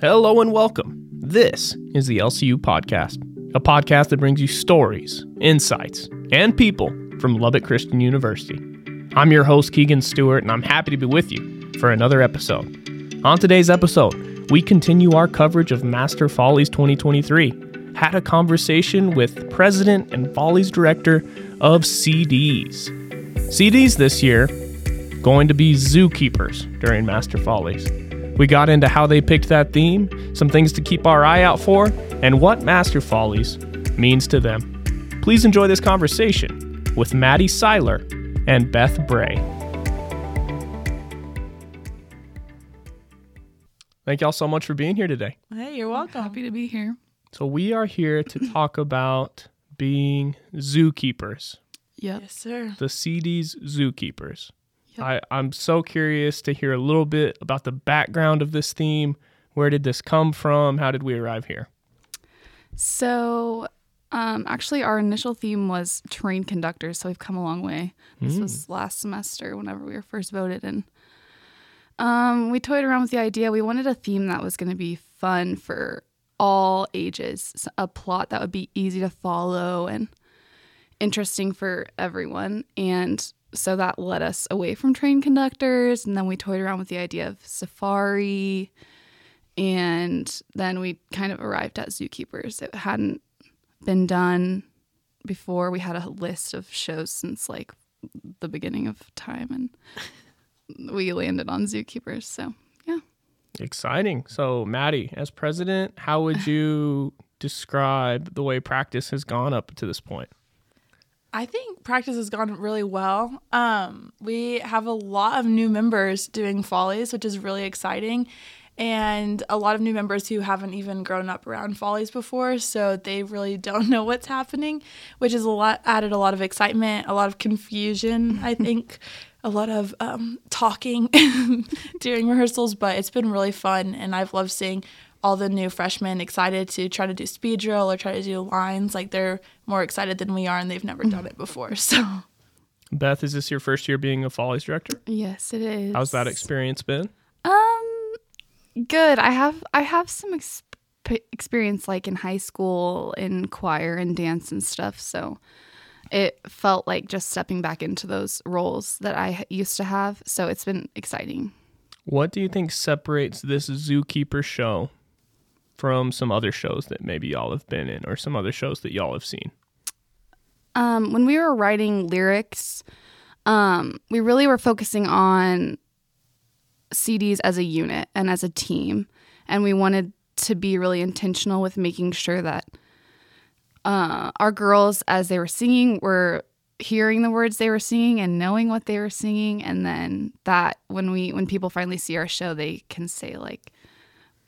Hello and welcome. This is the LCU Podcast, a podcast that brings you stories, insights, and people from Lubbock Christian University. I'm your host, Keegan Stewart, and I'm happy to be with you for another episode. On today's episode, we continue our coverage of Master Follies 2023. Had a conversation with President and Follies Director of CDs. CDs this year going to be zookeepers during Master Follies. We got into how they picked that theme, some things to keep our eye out for, and what Master Follies means to them. Please enjoy this conversation with Maddie Siler and Beth Bray. Thank y'all so much for being here today. Hey, you're welcome. Happy to be here. So, we are here to talk about being zookeepers, Yep. Yes, sir. the CD's zookeepers. I, I'm so curious to hear a little bit about the background of this theme. Where did this come from? How did we arrive here? So, um, actually, our initial theme was train conductors, so we've come a long way. This Mm. was last semester whenever we were first voted, and um, we toyed around with the idea. We wanted a theme that was going to be fun for all ages, a plot that would be easy to follow and interesting for everyone. And so that led us away from train conductors, and then we toyed around with the idea of safari. And then we kind of arrived at zookeepers. It hadn't been done before. We had a list of shows since like the beginning of time, and we landed on zookeepers. So yeah, Exciting. So, Maddie, as president, how would you describe the way practice has gone up to this point? I think practice has gone really well. Um, we have a lot of new members doing follies, which is really exciting. And a lot of new members who haven't even grown up around follies before, so they really don't know what's happening, which is a lot added a lot of excitement, a lot of confusion, I think, a lot of um, talking during rehearsals, but it's been really fun, and I've loved seeing all the new freshmen excited to try to do speed drill or try to do lines. Like they're more excited than we are, and they've never done it before. So Beth, is this your first year being a Follies director? yes, it is. How's that experience been? Um, good. I have I have some exp- experience like in high school in choir and dance and stuff. So it felt like just stepping back into those roles that I used to have. So it's been exciting. What do you think separates this zookeeper show from some other shows that maybe y'all have been in or some other shows that y'all have seen? Um, when we were writing lyrics, um, we really were focusing on CDs as a unit and as a team, and we wanted to be really intentional with making sure that uh, our girls, as they were singing, were hearing the words they were singing and knowing what they were singing, and then that when we when people finally see our show, they can say like,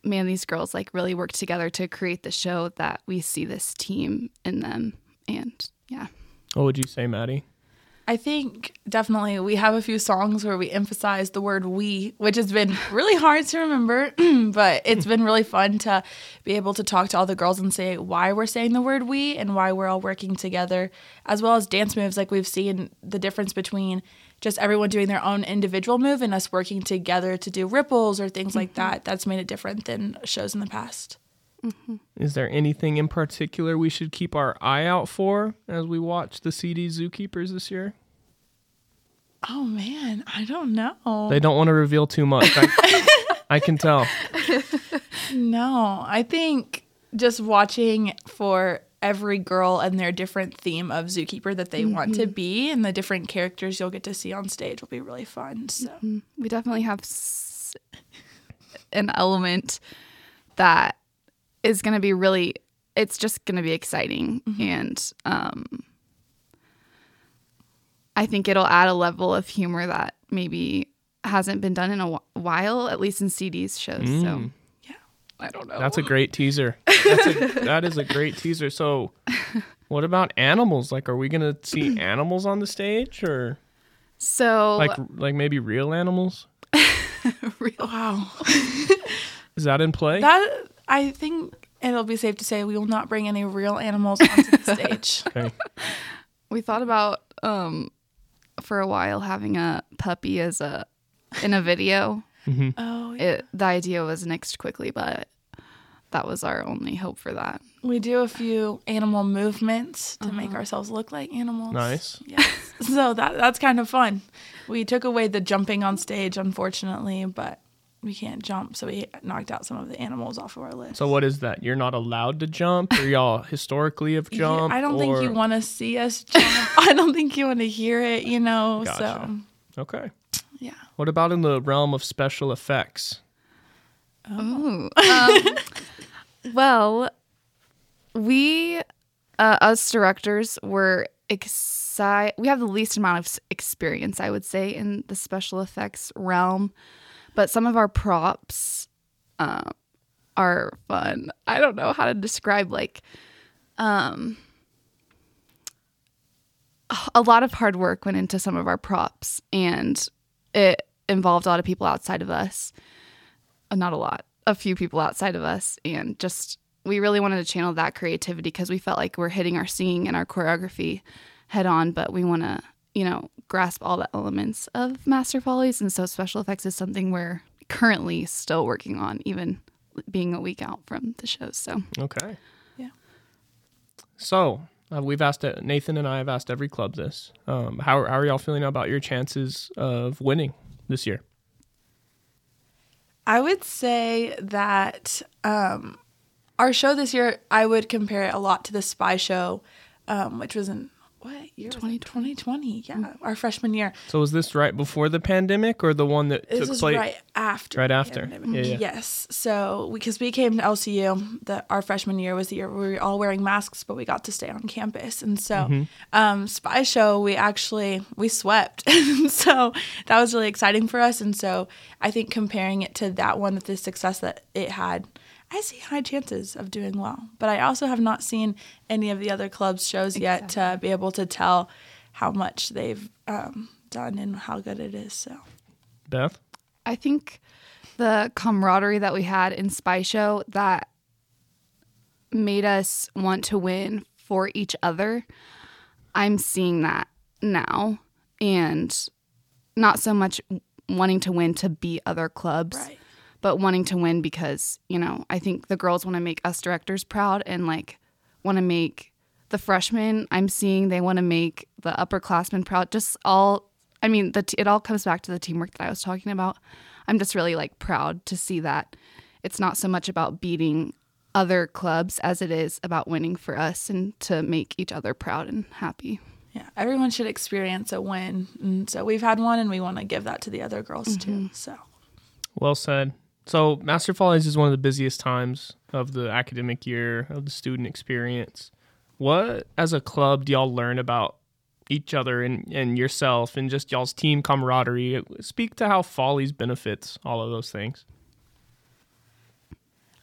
"Man, these girls like really worked together to create the show that we see this team in them." And yeah. What would you say, Maddie? I think definitely we have a few songs where we emphasize the word we, which has been really hard to remember, but it's been really fun to be able to talk to all the girls and say why we're saying the word we and why we're all working together, as well as dance moves. Like we've seen the difference between just everyone doing their own individual move and us working together to do ripples or things like mm-hmm. that. That's made it different than shows in the past. Mm-hmm. Is there anything in particular we should keep our eye out for as we watch the CD Zookeepers this year? Oh man, I don't know. They don't want to reveal too much. I, I can tell. No, I think just watching for every girl and their different theme of zookeeper that they want to mm-hmm. be and the different characters you'll get to see on stage will be really fun. So mm-hmm. we definitely have s- an element that is going to be really it's just going to be exciting and um i think it'll add a level of humor that maybe hasn't been done in a while at least in cd's shows so yeah i don't know That's a great teaser. That's a, that is a great teaser. So, what about animals? Like, are we gonna see animals on the stage, or so like like maybe real animals? real. wow, Is that in play? that I think it'll be safe to say we will not bring any real animals onto the stage. Okay. we thought about um for a while having a puppy as a in a video Oh, yeah. it, the idea was nixed quickly, but that was our only hope for that. We do a few animal movements to make ourselves look like animals. Nice. Yes. so that that's kind of fun. We took away the jumping on stage, unfortunately, but we can't jump, so we knocked out some of the animals off of our list. So what is that? You're not allowed to jump, or y'all historically have Yeah, jumped? I don't think you want to see us jump. I don't think you want to hear it, you know. Gotcha. Okay. Yeah. What about in the realm of special effects? Ooh. Um, well, we, uh, us directors, were excited. We have the least amount of experience, I would say, in the special effects realm, but some of our props uh, are fun. I don't know how to describe like. Um, a lot of hard work went into some of our props, and it involved a lot of people outside of us uh, not a lot, a few people outside of us, and just we really wanted to channel that creativity because we felt like we're hitting our singing and our choreography head on, but we want to, you know, grasp all the elements of Master Follies, and so special effects is something we're currently still working on, even being a week out from the show. So Okay. Yeah. So uh, we've asked uh, Nathan and I have asked every club this. Um, how how are y'all feeling about your chances of winning this year? I would say that um, our show this year, I would compare it a lot to the Spy Show, um, which was in what year? 2020. 2020, yeah, our freshman year. So was this right before the pandemic or the one that This took was place? right after. Right the after. pandemic. Yeah, yeah. Yes. So because we came to LCU, the our freshman year was the year where we were all wearing masks, but we got to stay on campus. And so, Mm-hmm. um, Spy Show, we actually we swept, so that was really exciting for us. And so I think comparing it to that one, with the success that it had. I see high chances of doing well, but I also have not seen any of the other clubs' shows yet to be able to tell how much they've um, done and how good it is. So Beth? I think the camaraderie that we had in Spy Show that made us want to win for each other. I'm seeing that now and not so much wanting to win to beat other clubs, Right. But wanting to win because, you know, I think the girls want to make us directors proud and like want to make the freshmen I'm seeing they want to make the upperclassmen proud. Just all, I mean, the t- it all comes back to the teamwork that I was talking about. I'm just really like proud to see that it's not so much about beating other clubs as it is about winning for us and to make each other proud and happy. Yeah, everyone should experience a win. And so we've had one and we want to give that to the other girls Mm-hmm. too. So Well said. So, Master Follies is one of the busiest times of the academic year, of the student experience. What, as a club, do y'all learn about each other and, and yourself and just y'all's team camaraderie? Speak to how Follies benefits all of those things.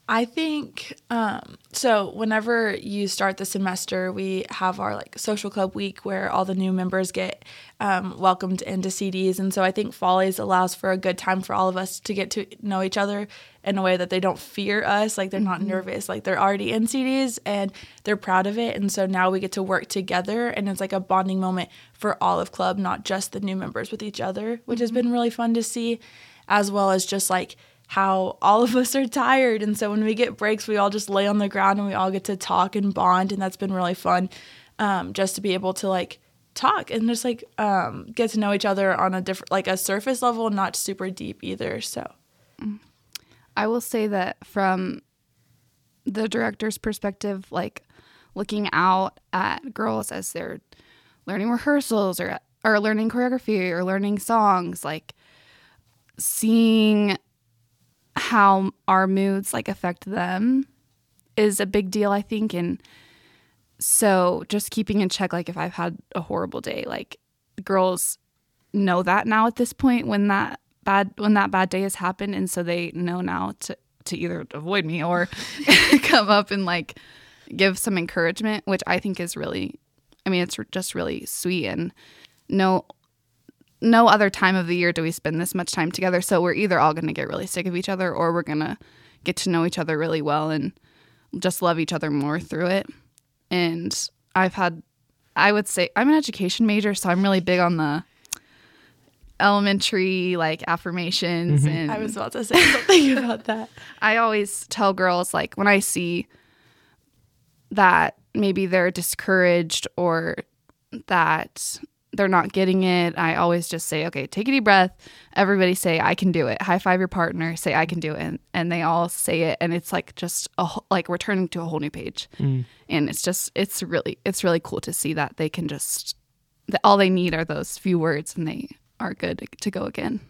I think um, so. Whenever you start the semester, we have our like social club week where all the new members get um, welcomed into CDs, and so I think Follies allows for a good time for all of us to get to know each other in a way that they don't fear us, like they're not nervous, like they're already in CDs and they're proud of it, and so now we get to work together, and it's like a bonding moment for all of club, not just the new members with each other, which has been really fun to see, as well as just like how all of us are tired. And so when we get breaks, we all just lay on the ground and we all get to talk and bond. And that's been really fun um, just to be able to like talk and just like um, get to know each other on a different, like a surface level, not super deep either. So I will say that from the director's perspective, like looking out at girls as they're learning rehearsals or or learning choreography or learning songs, like seeing how our moods like affect them is a big deal, I think. And so just keeping in check, like if I've had a horrible day, like girls know that now at this point when that bad when that bad day has happened and so they know now to to either avoid me or come up and like give some encouragement which i think is really i mean it's just really sweet and no no other time of the year do we spend this much time together. So we're either all going to get really sick of each other or we're going to get to know each other really well and just love each other more through it. And i've had i would say i'm an education major so i'm really big on the elementary like affirmations mm-hmm. and I was about to say something about that. I always tell girls like when I see that maybe they're discouraged or that they're not getting it, I always just say, okay, take a deep breath. Everybody say, I can do it. High five your partner, say, I can do it. And, and they all say it. And it's like just a, like we're turning to a whole new page. Mm. And it's just, it's really, it's really cool to see that they can just, that all they need are those few words and they are good to go again.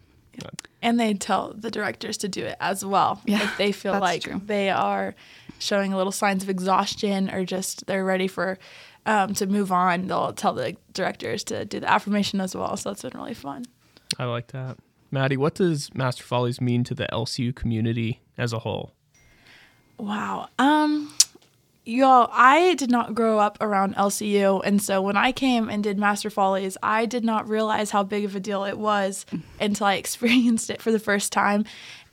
And they tell the directors to do it as well. Yeah, if they feel like true. they are showing a little signs of exhaustion or just they're ready for um, to move on, they'll tell the directors to do the affirmation as well. So that's been really fun. I like that. Maddie, what does Master Follies mean to the LCU community as a whole? Wow. Um y'all, I did not grow up around LCU and so when I came and did Master Follies, I did not realize how big of a deal it was until I experienced it for the first time.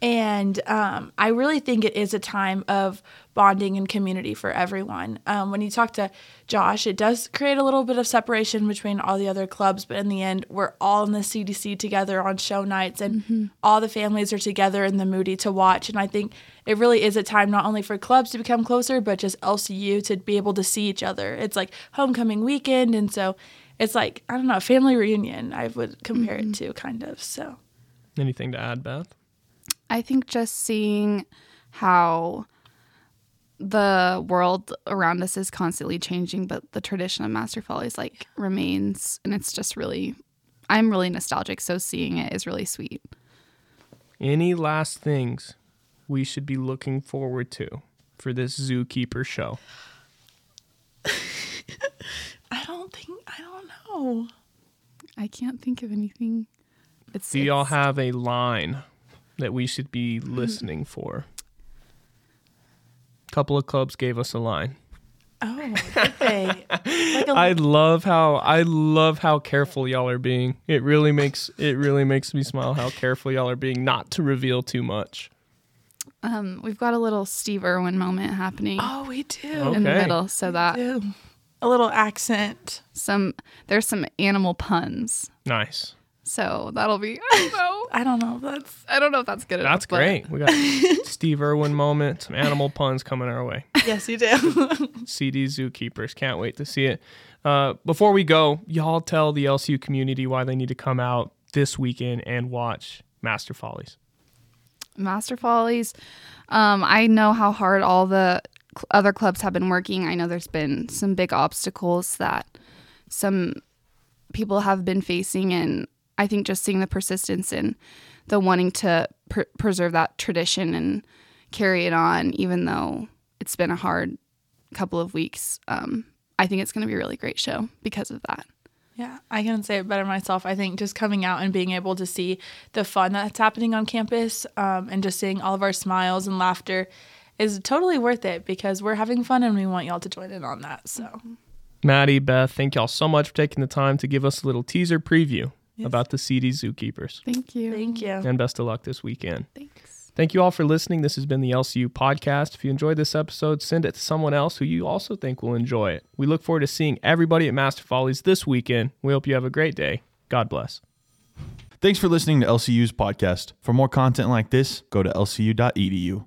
And um, I really think it is a time of bonding and community for everyone. Um, when you talk to Josh, it does create a little bit of separation between all the other clubs, but in the end, we're all in the CDC together on show nights, and all the families are together in the Moody to watch. And I think it really is a time not only for clubs to become closer, but just LCU to be able to see each other. It's like homecoming weekend, and so it's like I don't know, a family reunion. I would compare it to kind of so. Anything to add, Beth? I think just seeing how the world around us is constantly changing, but the tradition of Master Follies like remains, and it's just really, I'm really nostalgic. So seeing it is really sweet. Any last things we should be looking forward to for this zookeeper show? I don't think I don't know. I can't think of anything. It's Do y'all have a line that we should be listening for? couple of clubs gave us a line. Oh, did they? like a, I love how I love how careful y'all are being. It really makes it really makes me smile how careful y'all are being not to reveal too much. um, we've got a little Steve Irwin moment happening oh, we do. Oh. in the middle, so that do. A little accent. some there's some animal puns. Nice. So that'll be. I don't know. I don't know. if That's I don't know if that's good enough. That's but- great. We got Steve Irwin moment, some animal puns coming our way. yes, you do. CD Zookeepers. Can't wait to see it. Uh, before we go, y'all tell the LCU community why they need to come out this weekend and watch Master Follies. Master Follies. Um, I know how hard all the cl- other clubs have been working. I know there's been some big obstacles that some people have been facing, and I think just seeing the persistence and the wanting to pr- preserve that tradition and carry it on, even though it's been a hard couple of weeks. Um, I think it's going to be a really great show because of that. yeah, I can say it better myself. I think just coming out and being able to see the fun that's happening on campus um, and just seeing all of our smiles and laughter is totally worth it because we're having fun and we want y'all to join in on that. So, Maddie, Beth, thank y'all so much for taking the time to give us a little teaser preview Yes. about the CD Zookeepers. Thank you. thank you. And best of luck this weekend. Thanks. Thank you all for listening. This has been the LCU podcast. If you enjoyed this episode, send it to someone else who you also think will enjoy it. We look forward to seeing everybody at Master Follies this weekend. We hope you have a great day. God bless. Thanks for listening to LCU's podcast. For more content like this, go to lcu.edu.